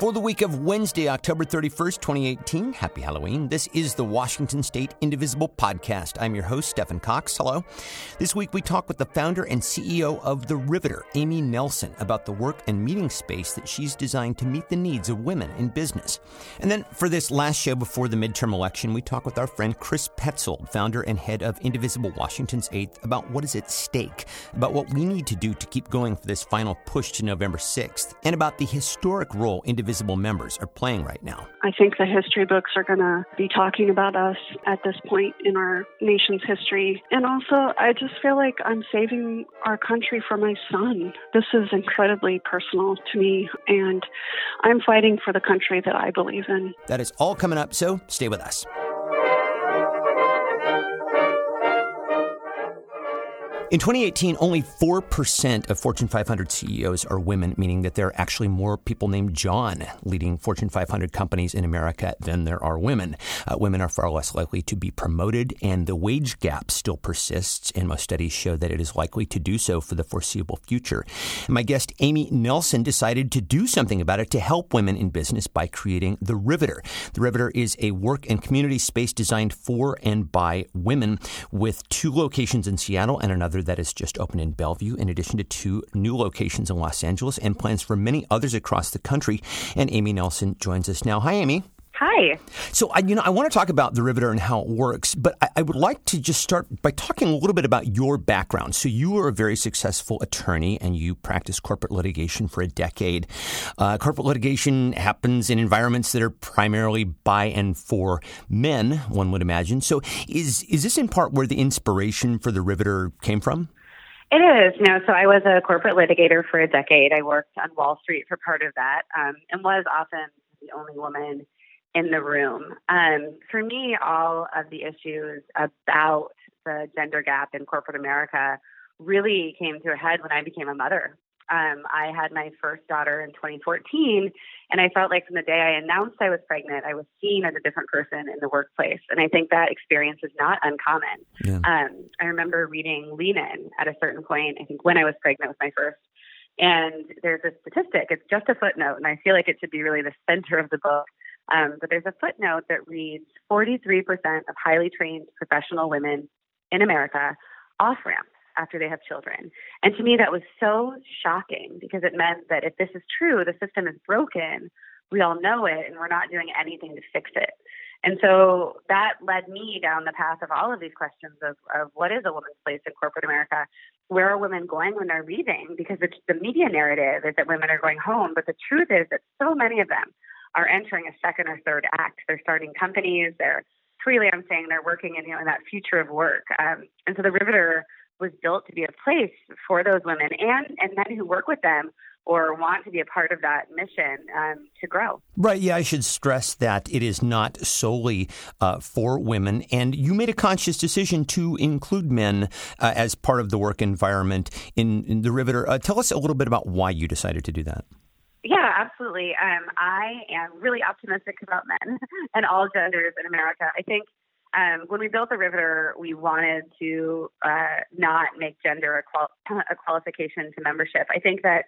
For the week of Wednesday, October 31st, 2018, happy Halloween. This is the Washington State Indivisible Podcast. I'm your host, Stephen Cox. Hello. This week, we talk with the founder and CEO of The Riveter, Amy Nelson, about the work and meeting space that she's designed to meet the needs of women in business. And then for this last show before the midterm election, we talk with our friend Chris Petzold, founder and head of Indivisible Washington's 8th, about what is at stake, about what we need to do to keep going for this final push to November 6th, and about the historic role Indivisible Invisible members are playing right now? I think the history books are going to be talking about us at this point in our nation's history. And also, I just feel like I'm saving our country for my son. This is incredibly personal to me, and I'm fighting for the country that I believe in. That is all coming up, so stay with us. In 2018, only 4% of Fortune 500 CEOs are women, meaning that there are actually more people named John leading Fortune 500 companies in America than there are women. Uh, women are far less likely to be promoted, and the wage gap still persists, and most studies show that it is likely to do so for the foreseeable future. My guest, Amy Nelson, decided to do something about it to help women in business by creating The Riveter. The Riveter is a work and community space designed for and by women with two locations in Seattle and another that is just opened in Bellevue, in addition to two new locations in Los Angeles and plans for many others across the country. And Amy Nelson joins us now. Hi, Amy. Hi. So, I, you know, I want to talk about the Riveter and how it works, but I, I, would like to just start by talking a little bit about your background. So, you are a very successful attorney and you practice corporate litigation for a decade. Uh, corporate litigation happens in environments that are primarily by and for men, one would imagine. So, is is this in part where the inspiration for the Riveter came from? It is. No, so I was a corporate litigator for a decade. I worked on Wall Street for part of that, um, and was often the only woman in the room. Um, for me, all of the issues about the gender gap in corporate America really came to a head when I became a mother. Um, I had my first daughter in 2014, and I felt like from the day I announced I was pregnant, I was seen as a different person in the workplace. And I think that experience is not uncommon. Yeah. Um, I remember reading Lean In at a certain point, I think when I was pregnant with my first. And there's a statistic, it's just a footnote, and I feel like it should be really the center of the book um, but there's a footnote that reads 43% of highly trained professional women in America off ramp after they have children. And to me, that was so shocking because it meant that if this is true, the system is broken. We all know it, and we're not doing anything to fix it. And so that led me down the path of all of these questions of, of what is a woman's place in corporate America? Where are women going when they're leaving? Because the media narrative is that women are going home, but the truth is that so many of them are entering a second or third act. They're starting companies. They're freelancing. They're working in you know in that future of work. Um, and so the Riveter was built to be a place for those women and and men who work with them or want to be a part of that mission um, to grow. Right. Yeah, I should stress that it is not solely uh, for women. And you made a conscious decision to include men uh, as part of the work environment in, in the Riveter. Uh, tell us a little bit about why you decided to do that. Yeah, absolutely. Um, I am really optimistic about men and all genders in America. I think um, when we built the Riveter, we wanted to uh, not make gender a, qual- a qualification to membership. I think that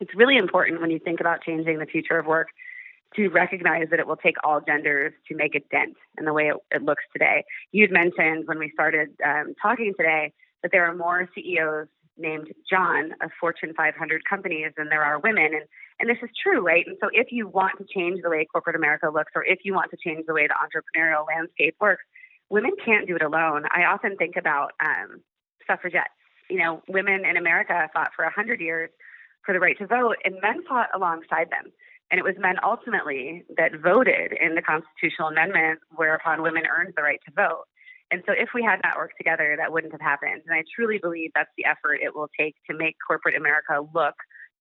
it's really important when you think about changing the future of work to recognize that it will take all genders to make a dent in the way it, it looks today. You'd mentioned when we started um, talking today that there are more CEOs named John of Fortune 500 companies than there are women. And, and this is true, right? And so if you want to change the way corporate America looks, or if you want to change the way the entrepreneurial landscape works, women can't do it alone. I often think about um, suffragettes. You know, women in America fought for 100 years for the right to vote, and men fought alongside them. And it was men ultimately that voted in the constitutional amendment whereupon women earned the right to vote. And so, if we had not worked together, that wouldn't have happened. And I truly believe that's the effort it will take to make corporate America look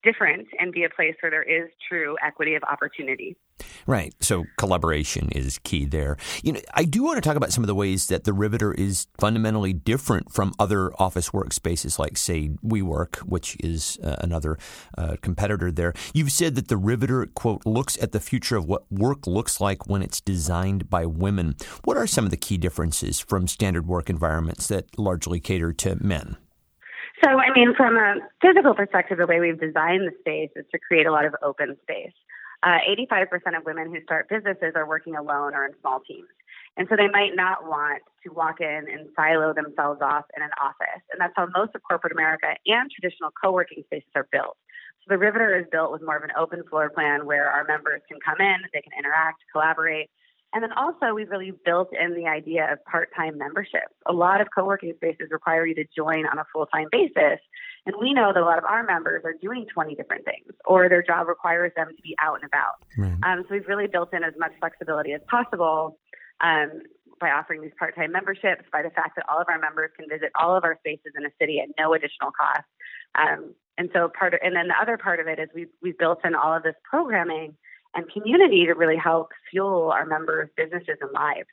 different and be a place where there is true equity of opportunity. Right. So collaboration is key there. You know, I do want to talk about some of the ways that the Riveter is fundamentally different from other office workspaces like say WeWork, which is uh, another uh, competitor there. You've said that the Riveter quote looks at the future of what work looks like when it's designed by women. What are some of the key differences from standard work environments that largely cater to men? So, I mean, from a physical perspective, the way we've designed the space is to create a lot of open space. uh, 85% of women who start businesses are working alone or in small teams. And so they might not want to walk in and silo themselves off in an office. And that's how most of corporate America and traditional co working spaces are built. So the Riveter is built with more of an open floor plan where our members can come in, they can interact, collaborate. And then also, we've really built in the idea of part time membership. A lot of co working spaces require you to join on a full time basis. And we know that a lot of our members are doing 20 different things, or their job requires them to be out and about. Right. Um, so we've really built in as much flexibility as possible um, by offering these part time memberships, by the fact that all of our members can visit all of our spaces in a city at no additional cost. Um, and so part of, and then the other part of it is we've, we've built in all of this programming and community to really help fuel our members' businesses and lives.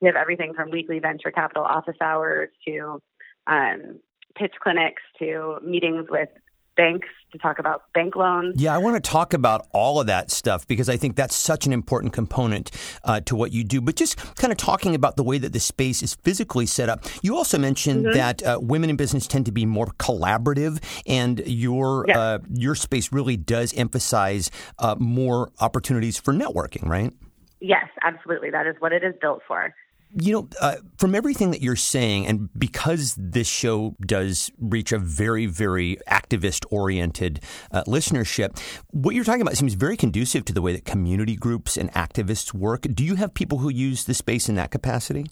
We have everything from weekly venture capital office hours to um, pitch clinics to meetings with banks to talk about bank loans. Yeah, I want to talk about all of that stuff because I think that's such an important component uh, to what you do. But just kind of talking about the way that the space is physically set up, you also mentioned mm-hmm. that uh, women in business tend to be more collaborative, and your yes. uh, your space really does emphasize uh, more opportunities for networking, right? Yes, absolutely. That is what it is built for. You know, uh, from everything that you're saying, and because this show does reach a very, very activist oriented uh, listenership, what you're talking about seems very conducive to the way that community groups and activists work. Do you have people who use the space in that capacity?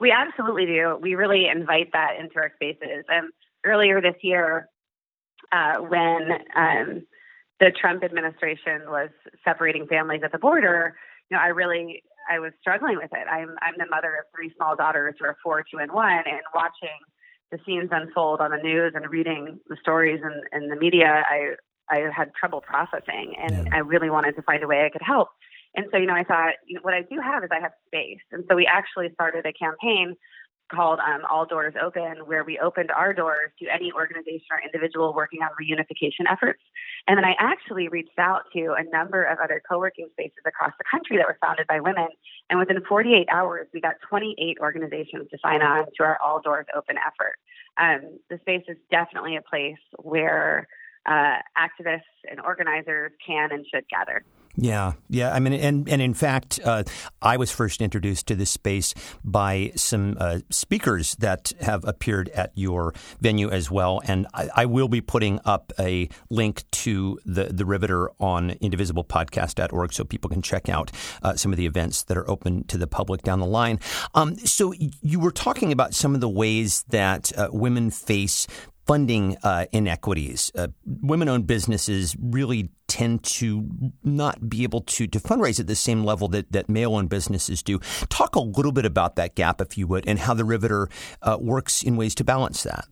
We absolutely do. We really invite that into our spaces. And earlier this year, uh, when um, the Trump administration was separating families at the border, you know, I really I was struggling with it. I'm I'm the mother of three small daughters who are four, two, and one, and watching the scenes unfold on the news and reading the stories in, in the media, I I had trouble processing, and yeah. I really wanted to find a way I could help. And so, you know, I thought, you know, what I do have is I have space, and so we actually started a campaign called um, All Doors Open, where we opened our doors to any organization or individual working on reunification efforts. And then I actually reached out to a number of other co working spaces across the country that were founded by women. And within 48 hours, we got 28 organizations to sign on to our All Doors Open effort. Um, the space is definitely a place where uh, activists and organizers can and should gather. Yeah, yeah. I mean, and and in fact, uh, I was first introduced to this space by some uh, speakers that have appeared at your venue as well. And I, I, will be putting up a link to the the Riveter on indivisiblepodcast.org so people can check out uh, some of the events that are open to the public down the line. Um, so you were talking about some of the ways that uh, women face funding uh, inequities. Uh, women owned businesses really tend to not be able to, to fundraise at the same level that, that male owned businesses do. Talk a little bit about that gap, if you would, and how the Riveter uh, works in ways to balance that.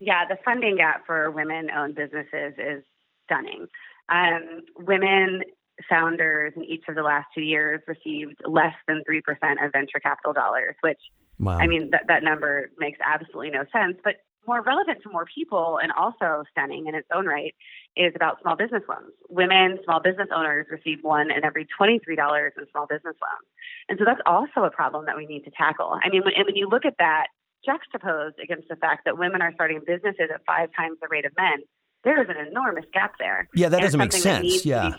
Yeah, the funding gap for women owned businesses is stunning. Um, women founders in each of the last two years received less than 3% of venture capital dollars, which Wow. I mean, that, that number makes absolutely no sense. But more relevant to more people and also stunning in its own right is about small business loans. Women small business owners receive one in every $23 in small business loans. And so that's also a problem that we need to tackle. I mean, when, when you look at that juxtaposed against the fact that women are starting businesses at five times the rate of men, there is an enormous gap there. Yeah, that doesn't make sense. yeah.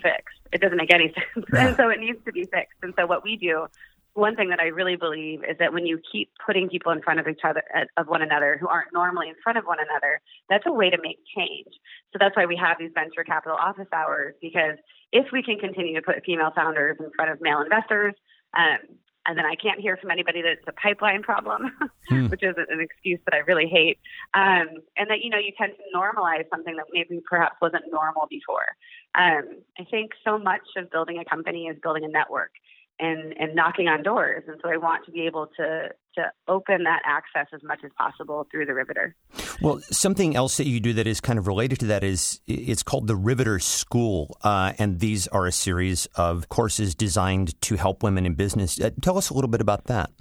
It doesn't make any sense. Yeah. And so it needs to be fixed. And so what we do one thing that I really believe is that when you keep putting people in front of each other of one another who aren't normally in front of one another, that's a way to make change. So that's why we have these venture capital office hours because if we can continue to put female founders in front of male investors, um, and then I can't hear from anybody that it's a pipeline problem, hmm. which is an excuse that I really hate. Um, and that you know you tend to normalize something that maybe perhaps wasn't normal before. Um, I think so much of building a company is building a network and and knocking on doors. And so i want to be able to to open that access as much as possible through the riveter. Well something else that you do that is kind of related to that is it's called the riveter school uh, and these are a series of courses designed to help women in business. Uh, tell us a little bit about that.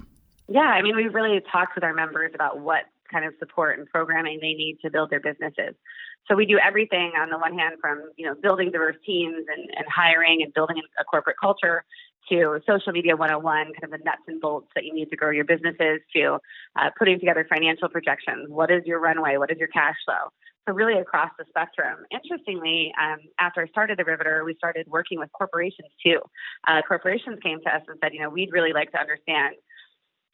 Yeah i mean we've really talked with our members about what kind of support and programming they need to build their businesses. So we do everything on the one hand from you know building diverse teams and, and hiring and building a corporate culture to social media 101, kind of the nuts and bolts that you need to grow your businesses, to uh, putting together financial projections. What is your runway? What is your cash flow? So, really across the spectrum. Interestingly, um, after I started the Riveter, we started working with corporations too. Uh, corporations came to us and said, you know, we'd really like to understand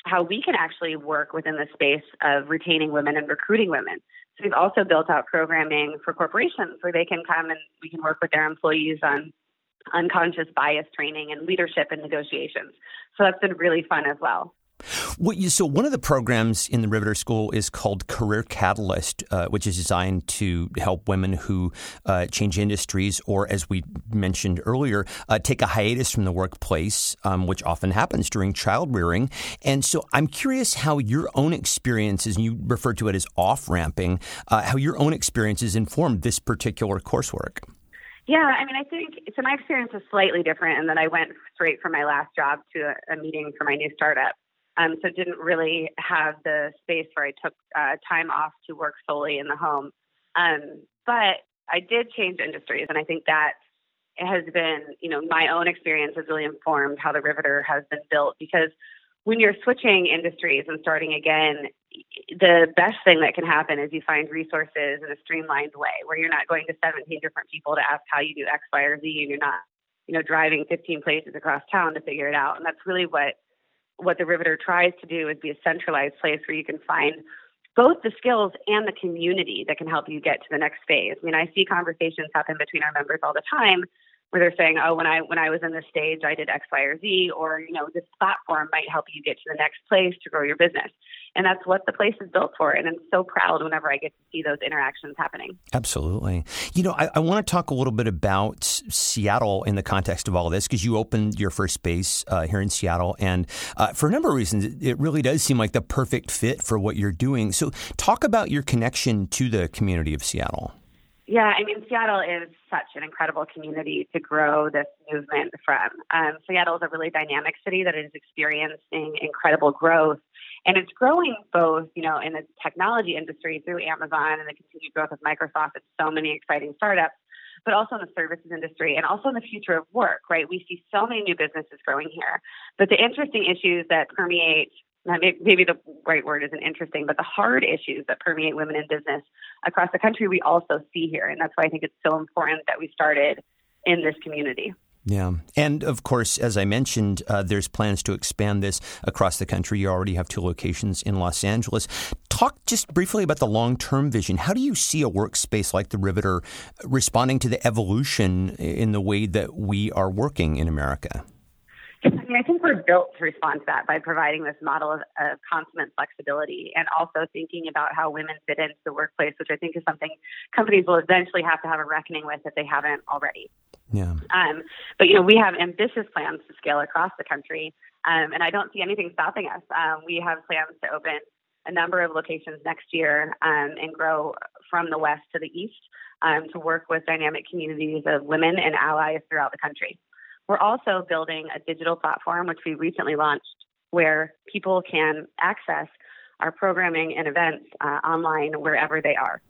how we can actually work within the space of retaining women and recruiting women. So, we've also built out programming for corporations where they can come and we can work with their employees on unconscious bias training and leadership and negotiations. So that's been really fun as well. Well, so one of the programs in the Riveter School is called Career Catalyst, uh, which is designed to help women who uh, change industries or, as we mentioned earlier, uh, take a hiatus from the workplace, um, which often happens during child rearing. And so I'm curious how your own experiences, and you refer to it as off ramping, uh, how your own experiences informed this particular coursework. Yeah, I mean, I think so. My experience is slightly different, and that I went straight from my last job to a, a meeting for my new startup. Um, so didn't really have the space where I took uh, time off to work solely in the home. Um, but I did change industries, and I think that has been, you know, my own experience has really informed how the Riveter has been built because when you're switching industries and starting again, the best thing that can happen is you find resources in a streamlined way where you're not going to 17 different people to ask how you do X, Y, or Z, and you're not, you know, driving 15 places across town to figure it out. And that's really what what the Riveter tries to do is be a centralized place where you can find both the skills and the community that can help you get to the next phase. I mean, I see conversations happen between our members all the time where they're saying, "Oh, when I when I was in this stage, I did X, Y, or Z," or you know, this platform might help you get to the next place to grow your business. And that's what the place is built for. And I'm so proud whenever I get to see those interactions happening. Absolutely. You know, I, I want to talk a little bit about Seattle in the context of all of this because you opened your first base uh, here in Seattle, and uh, for a number of reasons, it really does seem like the perfect fit for what you're doing. So, talk about your connection to the community of Seattle. Yeah, I mean, Seattle is such an incredible community to grow this movement from. Um, Seattle is a really dynamic city that is experiencing incredible growth. And it's growing both, you know, in the technology industry through Amazon and the continued growth of Microsoft and so many exciting startups, but also in the services industry and also in the future of work, right? We see so many new businesses growing here. But the interesting issues that permeate maybe the right word isn't interesting, but the hard issues that permeate women in business across the country, we also see here. And that's why I think it's so important that we started in this community. Yeah. And of course, as I mentioned, uh, there's plans to expand this across the country. You already have two locations in Los Angeles. Talk just briefly about the long term vision. How do you see a workspace like the Riveter responding to the evolution in the way that we are working in America? I mean, I think we're built to respond to that by providing this model of, of, consummate flexibility and also thinking about how women fit into the workplace, which I think is something companies will eventually have to have a reckoning with if they haven't already. Yeah. Um, but you know, we have ambitious plans to scale across the country, um, and I don't see anything stopping us. Um, we have plans to open a number of locations next year um, and grow from the west to the east um, to work with dynamic communities of women and allies throughout the country. We're also building a digital platform, which we recently launched, where people can access our programming and events uh, online wherever they are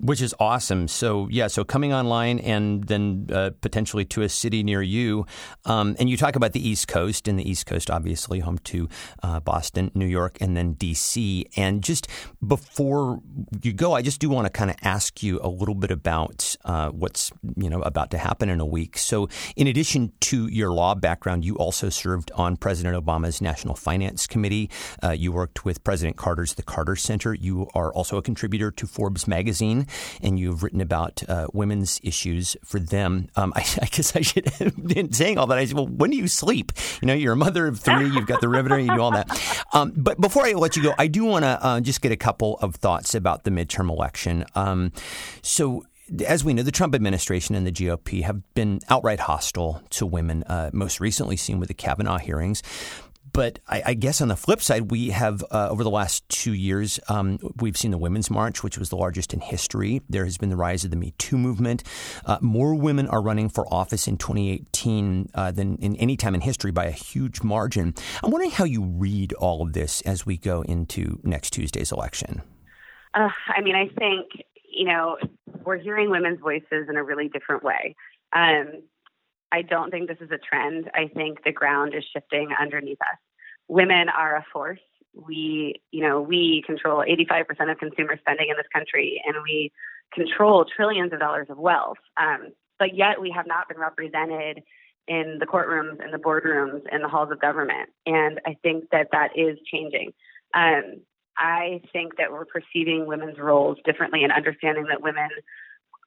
which is awesome. So yeah, so coming online and then uh, potentially to a city near you. Um, and you talk about the East Coast, and the East Coast, obviously home to uh, Boston, New York, and then D.C. And just before you go, I just do want to kind of ask you a little bit about uh, what's you know about to happen in a week. So in addition to your law background, you also served on President Obama's National Finance Committee. Uh, you worked with President Carter's The Carter Center. You are also a contributor to Forbes magazine and you've written about uh, women's issues for them. Um, I, I, guess I should, in saying all that, I said, well, when do you sleep? You know, you're a mother of three, you've got the Riveter, you do all that. Um, but before I let you go, I do want to uh, just get a couple of thoughts about the midterm election. Um, so, as we know, the Trump administration and the GOP have been outright hostile to women, uh, most recently seen with the Kavanaugh hearings. But I, I, guess on the flip side, we have uh, over the last two years, um, we've seen the Women's March, which was the largest in history. There has been the rise of the Me Too movement. Uh, more women are running for office in 2018 uh, than in any time in history by a huge margin. I'm wondering how you read all of this as we go into next Tuesday's election. Uh, I mean, I think you know we're hearing women's voices in a really different way. Um, I don't think this is a trend. I think the ground is shifting underneath us. Women are a force. We, you know, we control 85% of consumer spending in this country, and we control trillions of dollars of wealth. Um, but yet, we have not been represented in the courtrooms, in the boardrooms, in the halls of government. And I think that that is changing. Um, I think that we're perceiving women's roles differently and understanding that women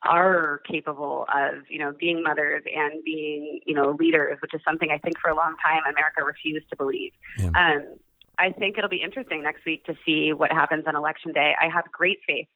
are capable of, you know, being mothers and being, you know, leaders, which is something I think for a long time America refused to believe. Yeah. Um, I think it'll be interesting next week to see what happens on election day. I have great faith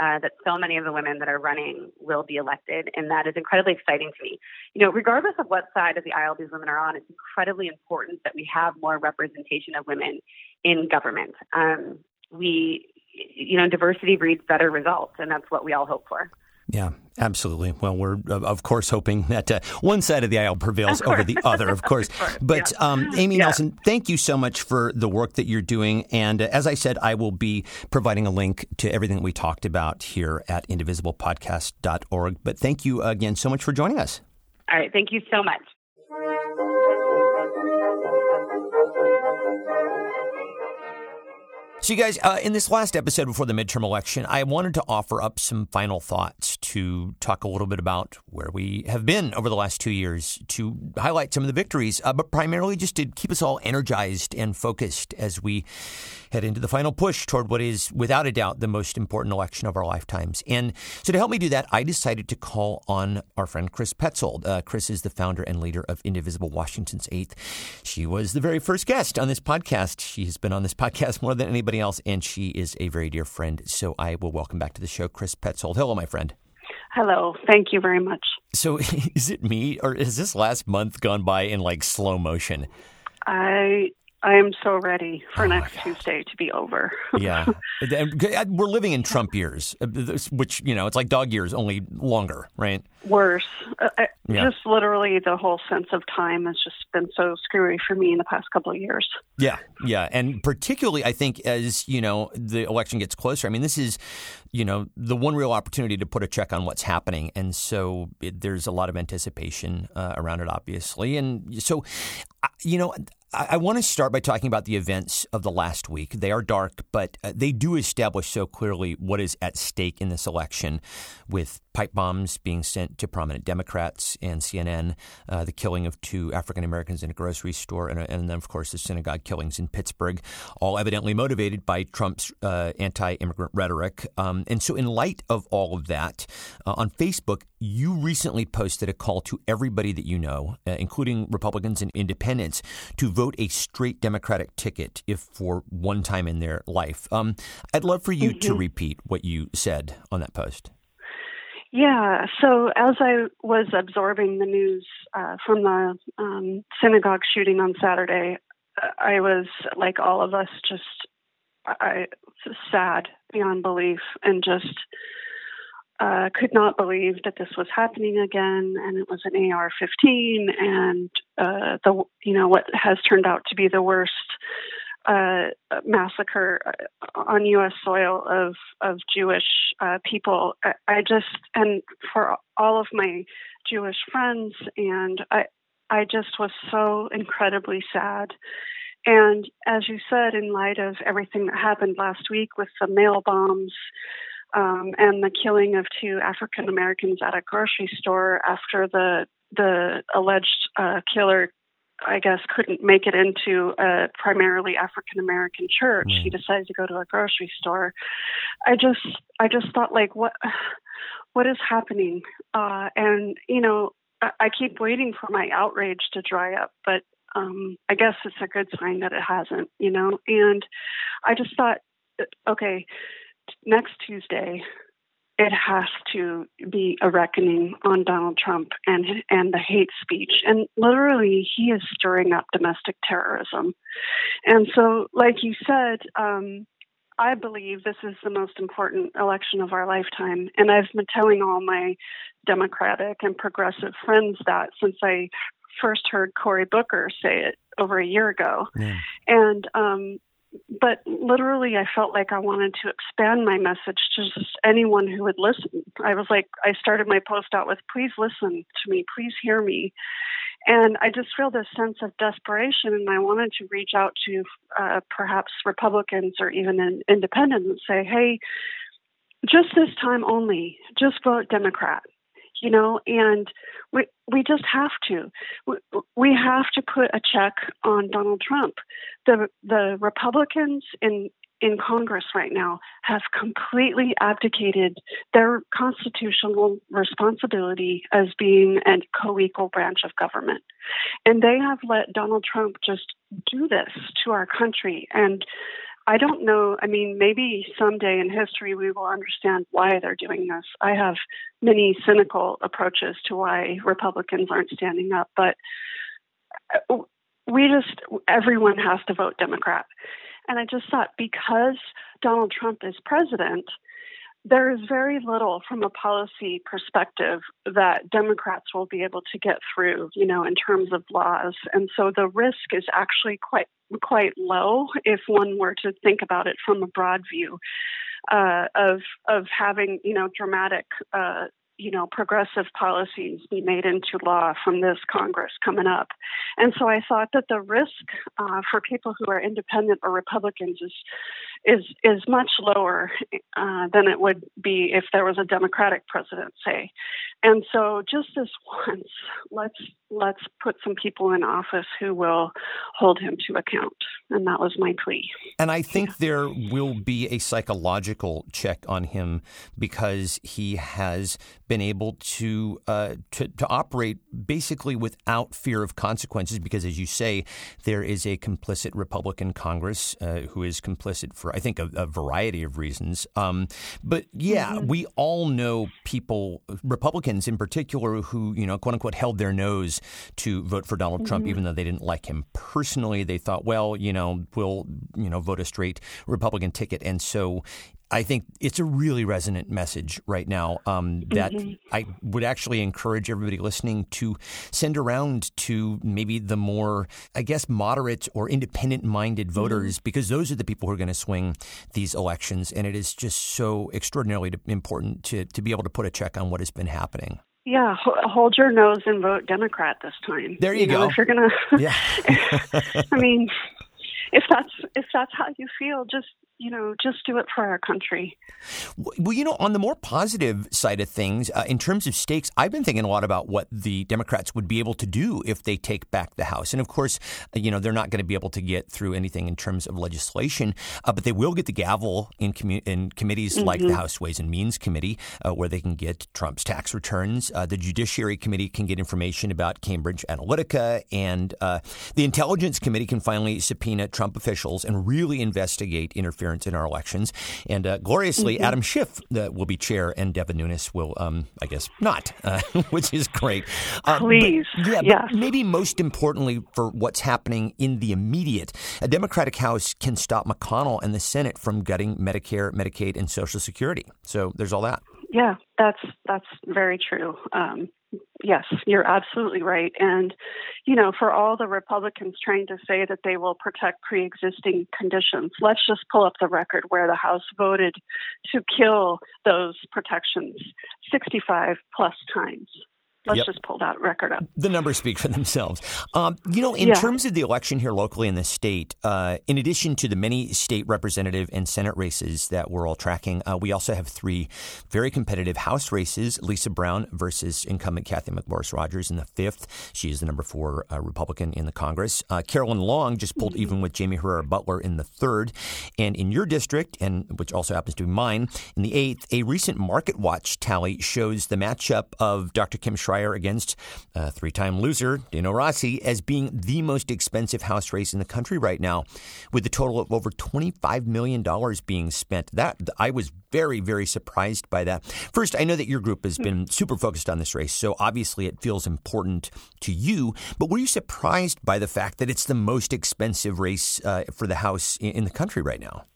uh, that so many of the women that are running will be elected, and that is incredibly exciting to me. You know, regardless of what side of the aisle these women are on, it's incredibly important that we have more representation of women in government. Um, we, you know, diversity breeds better results, and that's what we all hope for. Yeah, absolutely. Well, we're of course hoping that uh, one side of the aisle prevails over the other, of course. but yeah. um, Amy yeah. Nelson, thank you so much for the work that you're doing. And uh, as I said, I will be providing a link to everything that we talked about here at indivisiblepodcast.org. But thank you again so much for joining us. All right. Thank you so much. So, you guys, uh, in this last episode before the midterm election, I wanted to offer up some final thoughts to talk a little bit about where we have been over the last two years, to highlight some of the victories, uh, but primarily just to keep us all energized and focused as we head into the final push toward what is, without a doubt, the most important election of our lifetimes. And so, to help me do that, I decided to call on our friend Chris Petzold. Uh, Chris is the founder and leader of Indivisible Washington's Eighth. She was the very first guest on this podcast. She has been on this podcast more than anybody anybody else, and she is a very dear friend. So I will welcome back to the show Chris Petzold. Hello, my friend. Hello. Thank you very much. So is it me, or is this last month gone by in like slow motion? I I am so ready for oh next Tuesday to be over. yeah. We're living in Trump years, uh, which, you know, it's like dog years, only longer, right? Worse. Uh, yeah. Just literally the whole sense of time has just been so screwy for me in the past couple of years. Yeah. Yeah. And particularly, I think, as, you know, the election gets closer, I mean, this is, you know, the one real opportunity to put a check on what's happening. And so it, there's a lot of anticipation uh, around it, obviously. And so, you know, I, want to start by talking about the events of the last week. They are dark, but uh, they do establish so clearly what is at stake in this election with pipe bombs being sent to prominent Democrats and CNN, uh, the killing of two African Americans in a grocery store, and, and, then, of course, the synagogue killings in Pittsburgh, all evidently motivated by Trump's uh, anti immigrant rhetoric. Um, and so, in light of all of that, uh, on Facebook, you recently posted a call to everybody that you know, uh, including Republicans and independents, to vote a straight Democratic ticket if for one time in their life. Um, I'd love for you mm-hmm. to repeat what you said on that post. Yeah, so as I was absorbing the news uh, from the um, synagogue shooting on Saturday, I was like all of us, just I sad beyond belief, and just uh, could not believe that this was happening again, and it was an AR-15, and uh, the you know what has turned out to be the worst uh, massacre on U.S. soil of of Jewish uh, people. I, I, just and for all of my Jewish friends, and I I just was so incredibly sad. And as you said, in light of everything that happened last week with the mail bombs um, and the killing of two African Americans at a grocery store after the the alleged uh, killer, I guess, couldn't make it into a primarily African American church. Mm. He decided to go to a grocery store. I just, I just thought, like, what, what is happening? Uh, and you know, I, I keep waiting for my outrage to dry up, but um, I guess it's a good sign that it hasn't. You know, and I just thought, okay next Tuesday, it has to be a reckoning on Donald Trump and and the hate speech. And literally, he is stirring up domestic terrorism. And so, like you said, um, I believe this is the most important election of our lifetime. And I've been telling all my Democratic and progressive friends that since I first heard Cory Booker say it over a year ago. Yeah. And um, but literally, I felt like I wanted to expand my message to just anyone who would listen. I was like, I started my post out with, please listen to me, please hear me. And I just feel this sense of desperation, and I wanted to reach out to uh, perhaps Republicans or even an independents and say, hey, just this time only, just vote Democrat you know, and we we just have to. We, have to put a check on Donald Trump. The the Republicans in in Congress right now have completely abdicated their constitutional responsibility as being a co equal branch of government. And they have let Donald Trump just do this to our country. And I don't know. I mean, maybe someday in history we will understand why they're doing this. I have many cynical approaches to why Republicans aren't standing up, but uh, we just, everyone has to vote Democrat. And I just thought because Donald Trump is president, there is very little from a policy perspective that Democrats will be able to get through, you know, in terms of laws. And so the risk is actually quite quite low if one were to think about it from a broad view uh, of of having, you know, dramatic uh, you know, progressive policies be made into law from this Congress coming up. And so I thought that the risk uh, for people who are independent or Republicans is is is much lower uh, than it would be if there was a Democratic president, say. And so just this once, let's let's put some people in office who will hold him to account. And that was my plea. And I think there will be a psychological check on him because he has been able to, uh, to, to operate basically without fear of consequences. Because, as you say, there is a complicit Republican Congress uh, who is complicit for, I think, a, a variety of reasons. Um, but yeah, mm-hmm. we all know people, Republicans in particular, who you know, quote unquote, held their nose to vote for Donald Trump, mm-hmm. even though they didn't like him personally. They thought, well, you know, we'll you know vote a straight Republican ticket, and so I think it's a really resonant message right now um, that mm-hmm. I would actually encourage everybody listening to send around to maybe the more, I guess, moderate or independent minded mm-hmm. voters, mm-hmm. because those are the people who are going to swing these elections. And it is just so extraordinarily important to, to be able to put a check on what has been happening. Yeah, hold your nose and vote Democrat this time. There you, you go. Know, if you're gonna, yeah. I mean, if that's if that's how you feel, just you know, just do it for our country. Well, you know, on the more positive side of things, uh, in terms of stakes, I've been thinking a lot about what the Democrats would be able to do if they take back the House. And of course, uh, you know, they're not going to be able to get through anything in terms of legislation, uh, but they will get the gavel in, commu- in committees mm-hmm. like the House Ways and Means Committee, uh, where they can get Trump's tax returns. Uh, the Judiciary Committee can get information about Cambridge Analytica, and uh, the Intelligence Committee can finally subpoena Trump officials and really investigate interference interference in our elections. And uh, gloriously, mm-hmm. Adam Schiff uh, will be chair, and Devin Nunes will, um, I guess, not, uh, which is great. Uh, Please, but, yeah, yes. but maybe most importantly for what's happening in the immediate, a Democratic House can stop McConnell and the Senate from gutting Medicare, Medicaid, and Social Security. So there's all that. Yeah, that's that's very true. Um, yes, you're absolutely right. And, you know, for all the Republicans trying to say that they will protect pre existing conditions, let's just pull up the record where the House voted to kill those protections 65 plus times. Let's yep. just pull that record up. The numbers speak for themselves. Um, you know, in yeah. terms of the election here locally in the state, uh, in addition to the many state representative and Senate races that we're all tracking, uh, we also have three very competitive House races Lisa Brown versus incumbent Cathy McMorris Rodgers in the fifth. She is the number four uh, Republican in the Congress. Uh, Carolyn Long just pulled mm-hmm. even with Jaime Herrera Beutler in the third. And in your district, and which also happens to be mine, in the eighth, a recent Market Watch tally shows the matchup of Dr. Kim Against uh, three time loser Dino Rossi as being the most expensive house race in the country right now, with a total of over $25 million being spent. That I was very, very surprised by that. First, I know that your group has been super focused on this race, so obviously it feels important to you. But were you surprised by the fact that it's the most expensive race uh, for the House in, in the country right now?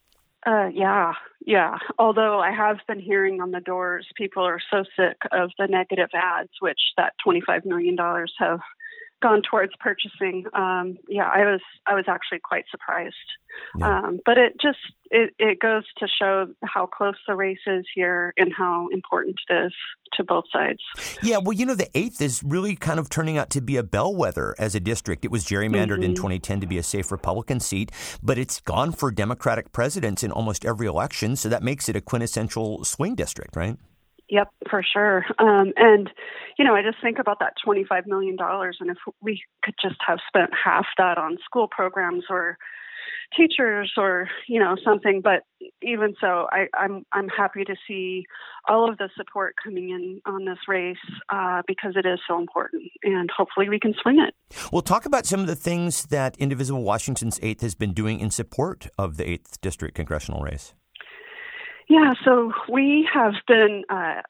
Uh, yeah, yeah. Although I have been hearing on the doors, people are so sick of the negative ads, which that $25 million have gone towards purchasing. Um, yeah, I was I was actually quite surprised. Yeah. Um, but it just it, it goes to show how close the race is here and how important it is to both sides. Yeah, well, you know, the eighth is really kind of turning out to be a bellwether as a district. It was gerrymandered mm-hmm. in 2010 to be a safe Republican seat, but it's gone for Democratic presidents in almost every election, so that makes it a quintessential swing district, right? Yep, for sure. Um, and, you know, I just think about that $25 million, and if we could just have spent half that on school programs or teachers or you know something but even so I, am I'm, I'm happy to see all of the support coming in on this race uh, because it is so important and hopefully we can swing it well talk about some of the things that indivisible washington's 8th has been doing in support of the 8th district congressional race yeah, so we have been uh,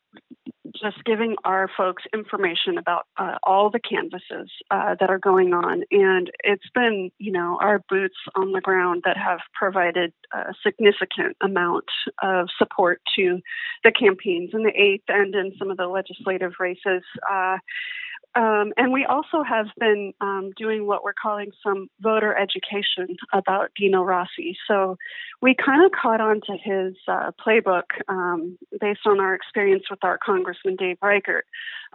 just giving our folks information about uh, all the canvases uh, that are going on. And it's been, you know, our boots on the ground that have provided a significant amount of support to the campaigns in the 8th and in some of the legislative races. Um, and we also have been um, doing what we're calling some voter education about Dino Rossi. So we kind of caught on to his uh, playbook um, based on our experience with our Congressman Dave Reichert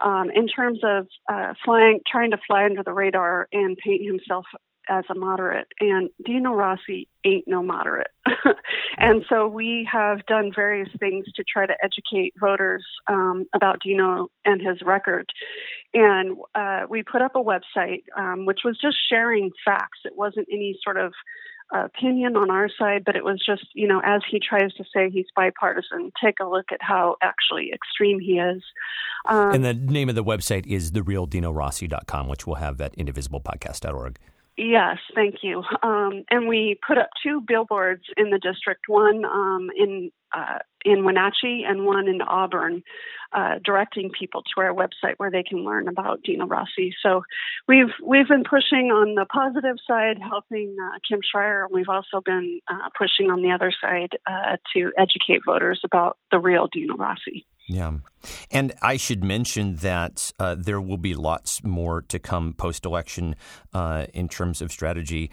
um, in terms of uh, flying, trying to fly under the radar and paint himself as a moderate, and Dino Rossi ain't no moderate. and so we have done various things to try to educate voters um, about Dino and his record. And uh, we put up a website um, which was just sharing facts. It wasn't any sort of opinion on our side, but it was just, you know, as he tries to say he's bipartisan, take a look at how actually extreme he is. Um, and the name of the website is therealdinorossi.com, which we'll have at indivisiblepodcast.org. Yes, thank you. Um, and we put up two billboards in the district, one um, in uh, in Wenatchee and one in Auburn, uh, directing people to our website where they can learn about Dino Rossi. So we've we've been pushing on the positive side, helping uh, Kim Schrier, and we've also been uh, pushing on the other side uh, to educate voters about the real Dino Rossi. Yeah. And I should mention that uh, there will be lots more to come post election uh, in terms of strategy,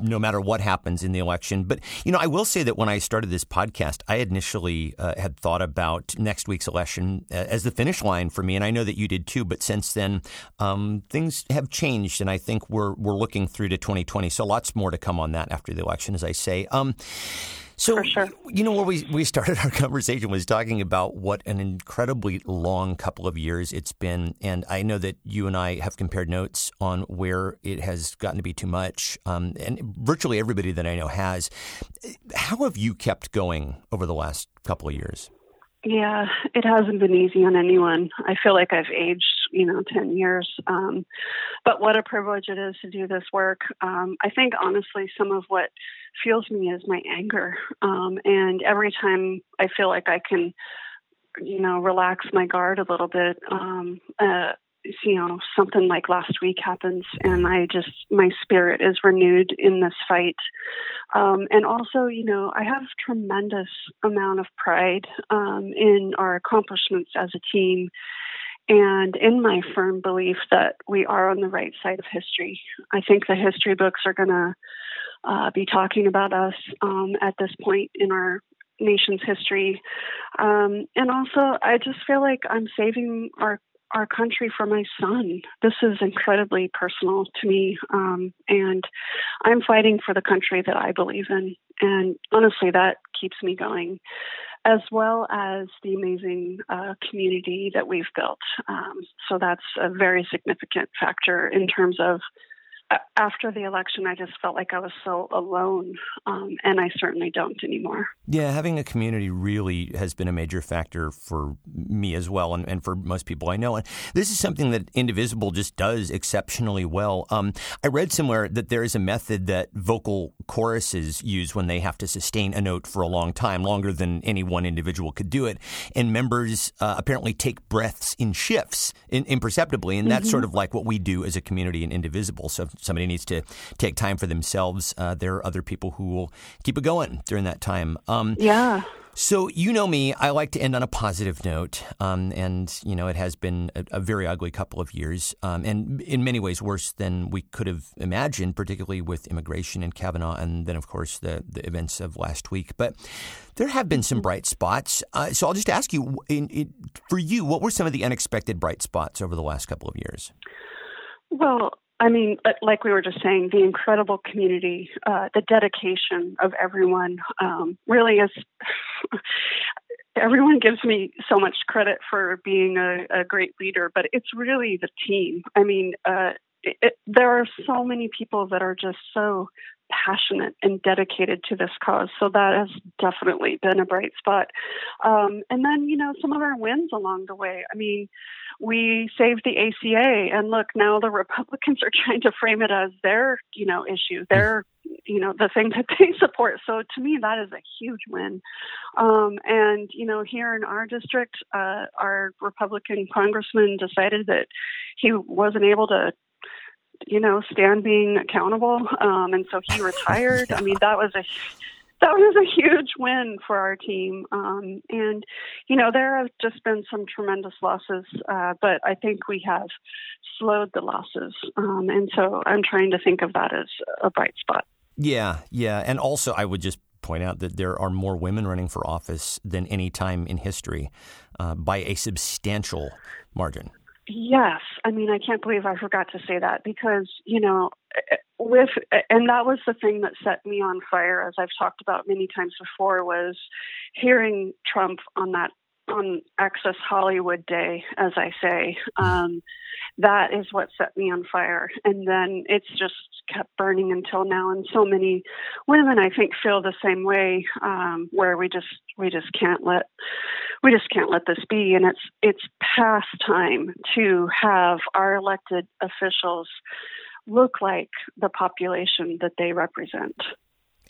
no matter what happens in the election. But, you know, I will say that when I started this podcast, I initially uh, had thought about next week's election uh, as the finish line for me. And I know that you did too. But since then, um, things have changed. And I think we're, we're looking through to 2020. So lots more to come on that after the election, as I say. Um, so, sure. you know, where we, we started our conversation was talking about what an incredibly long couple of years it's been. And I know that you and I have compared notes on where it has gotten to be too much. Um, and virtually everybody that I know has. How have you kept going over the last couple of years? Yeah, it hasn't been easy on anyone. I feel like I've aged, you know, 10 years. Um, but what a privilege it is to do this work. Um, I think, honestly, some of what fuels me is my anger. Um, and every time I feel like I can, you know, relax my guard a little bit, um, uh, you know something like last week happens and i just my spirit is renewed in this fight um, and also you know i have tremendous amount of pride um, in our accomplishments as a team and in my firm belief that we are on the right side of history i think the history books are going to uh, be talking about us um, at this point in our nation's history. Um, and also, I just feel like I'm saving our our country for my son. This is incredibly personal to me. Um, and I'm fighting for the country that I believe in. And honestly, that keeps me going, as well as the amazing uh, community that we've built. Um, so that's a very significant factor in terms of after the election, I just felt like I was so alone, um, and I certainly don't anymore. Yeah, having a community really has been a major factor for me as well, and, and for most people I know. And this is something that Indivisible just does exceptionally well. Um, I read somewhere that there is a method that vocal choruses use when they have to sustain a note for a long time, longer than any one individual could do it. And members uh, apparently take breaths in shifts in, imperceptibly, and mm-hmm. that's sort of like what we do as a community in Indivisible. So somebody needs to take time for themselves, uh, there are other people who will keep it going during that time. Um, yeah. So, you know me, I like to end on a positive note. Um, and, you know, it has been a, a very ugly couple of years, um, and in many ways worse than we could have imagined, particularly with immigration and Kavanaugh, and then, of course, the, the events of last week. But there have been some bright spots. Uh, so, I'll just ask you in, in, for you, what were some of the unexpected bright spots over the last couple of years? Well, I mean, like we were just saying, the incredible community, uh, the dedication of everyone um, really is. everyone gives me so much credit for being a, a, great leader, but it's really the team. I mean, uh, it, it, there are so many people that are just so passionate and dedicated to this cause. So that has definitely been a bright spot. Um, and then, you know, some of our wins along the way. I mean, we saved the ACA, and look, now the Republicans are trying to frame it as their, you know, issue, their, you know, the thing that they support. So to me, that is a huge win. Um, and you know, here in our district, uh, our Republican congressman decided that he wasn't able to you know, stand being accountable. Um, and so he retired. yeah. I mean, that was a that was a huge win for our team. Um, and you know, there have just been some tremendous losses, uh, but I think we have slowed the losses. Um, and so I'm trying to think of that as a bright spot. Yeah, yeah, and also I would just point out that there are more women running for office than any time in history uh, by a substantial margin. Yes. I mean, I can't believe I forgot to say that because, you know, with, and that was the thing that set me on fire, as I've talked about many times before, was hearing Trump on that, on Access Hollywood Day, as I say. Um, that is what set me on fire. And then it's just kept burning until now. And so many women, I think, feel the same way, um, where we just we just can't let we just can't let this be. And it's it's past time to have our elected officials look like the population that they represent.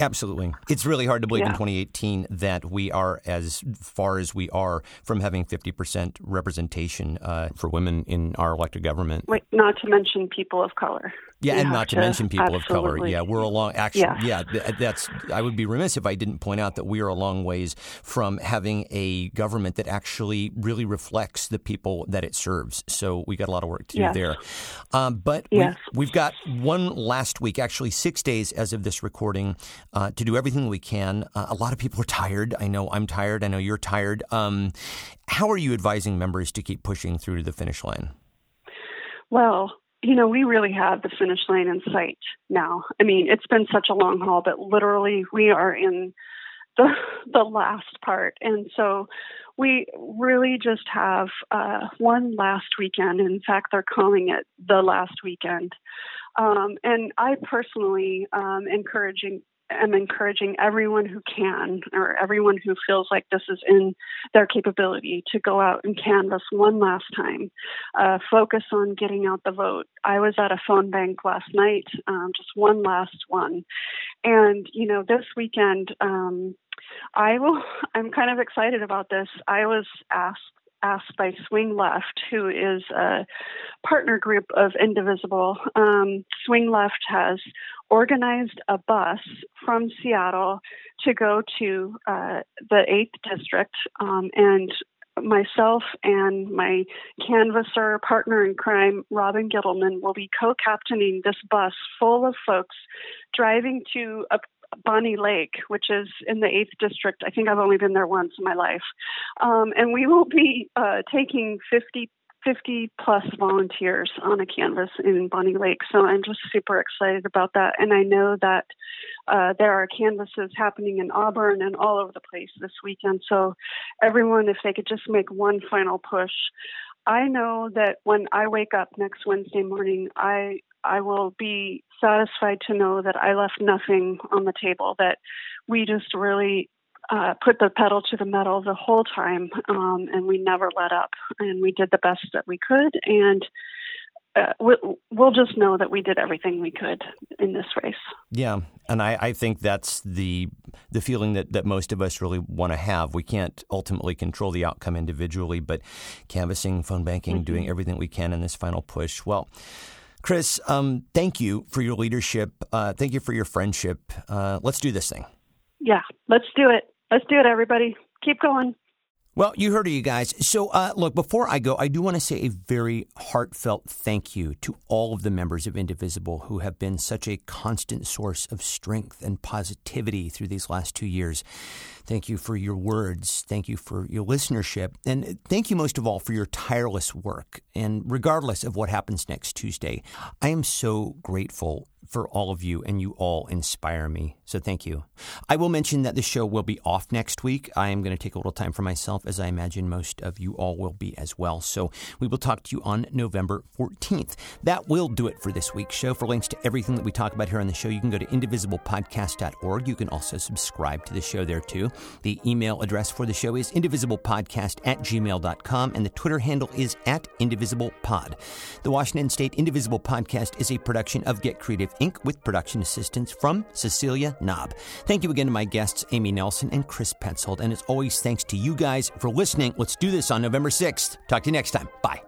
Absolutely. It's really hard to believe yeah. in 2018 that we are as far as we are from having 50% representation uh, for women in our elected government. Wait, not to mention people of color. Yeah, and not to, to, mention people absolutely. of color. Yeah, we're a long. Actually, yeah. yeah, that's. I would be remiss if I didn't point out that we are a long ways from having a government that actually really reflects the people that it serves. So we got a lot of work to yes. do there. Um, but yes. we've, we've, got one last week, actually six days as of this recording, uh, to do everything we can. Uh, a lot of people are tired. I know I'm tired. I know you're tired. Um, how are you advising members to keep pushing through to the finish line? Well, you know, we really have the finish line in sight now. I mean, it's been such a long haul, but literally we are in the the last part, and so we really just have uh, one last weekend. In fact, they're calling it the last weekend. Um, and I personally um, encouraging am encouraging everyone who can or everyone who feels like this is in their capability to go out and canvass one last time. Uh, focus on getting out the vote. I was at a phone bank last night, um, just one last one. And, you know, this weekend, um, I will, I'm kind of excited about this. I was asked asked by Swing Left, who is a partner group of Indivisible. Um, Swing Left has organized a bus from Seattle to go to uh, the 8th District, um, and myself and my canvasser partner in crime, Robin Gittleman, will be co captaining this bus full of folks driving to a Bonney Lake, which is in the 8th District. I think I've only been there once in my life. Um, and we will be uh, taking 50 50 plus volunteers on a canvass in Bonney Lake. So I'm just super excited about that. And I know that uh, there are canvasses happening in Auburn and all over the place this weekend. So everyone, if they could just make one final push. I know that when I wake up next Wednesday morning, I I will be satisfied to know that I left nothing on the table. That we just really uh, put the pedal to the metal the whole time, um, and we never let up, and we did the best that we could, and uh, we'll just know that we did everything we could in this race. Yeah, and I, I think that's the the feeling that, that most of us really want to have. We can't ultimately control the outcome individually, but canvassing, phone banking, mm-hmm. doing everything we can in this final push. Well. Chris, um, thank you for your leadership. Uh, thank you for your friendship. Uh, let's do this thing. Yeah, let's do it. Let's do it, everybody. keep going. Well, you heard it, you guys. So, uh, look, before I go, I do want to say a very heartfelt thank you to all of the members of Indivisible who have been such a constant source of strength and positivity through these last two years. Thank you for your words. Thank you for your listenership. And thank you most of all for your tireless work. And regardless of what happens next Tuesday, I am so grateful for all of you, and you all inspire me. So thank you. I will mention that the show will be off next week. I am going to take a little time for myself, as I imagine most of you all will be as well. So we will talk to you on November 14th. That will do it for this week's show. For links to everything that we talk about here on the show, you can go to indivisiblepodcast.org. You can also subscribe to the show there too. The email address for the show is indivisiblepodcast at gmail.com, and the Twitter handle is at indivisiblepod. The Washington State Indivisible Podcast is a production of Get Creative Inc. with production assistance from Cecilia Knob. Thank you again to my guests, Amy Nelson and Chris Petzold. And as always, thanks to you guys for listening. Let's do this on November 6th. Talk to you next time. Bye.